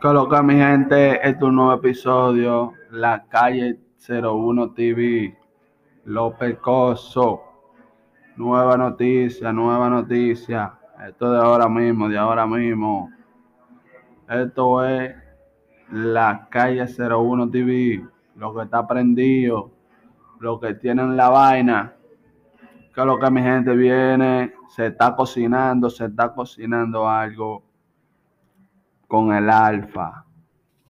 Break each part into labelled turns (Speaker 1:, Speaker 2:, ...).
Speaker 1: Coloca mi gente, este es un nuevo episodio, La Calle 01 TV, López Coso, nueva noticia, nueva noticia, esto de ahora mismo, de ahora mismo, esto es La Calle 01 TV, lo que está prendido, lo que tienen la vaina, que mi gente viene, se está cocinando, se está cocinando algo con el alfa.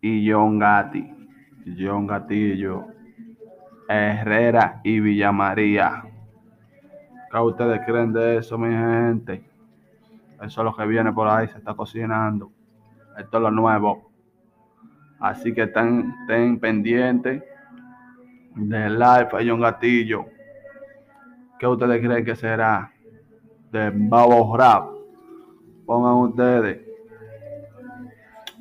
Speaker 1: y John Gatti, John Gatillo, Herrera y Villamaría. ¿Qué ustedes creen de eso, mi gente? Eso es lo que viene por ahí, se está cocinando. Esto es lo nuevo. Así que estén, estén pendientes del live a John Gatillo. ¿Qué ustedes creen que será? De Babo Rap. Pongan ustedes.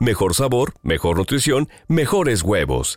Speaker 2: mejor sabor, mejor nutrición, mejores huevos.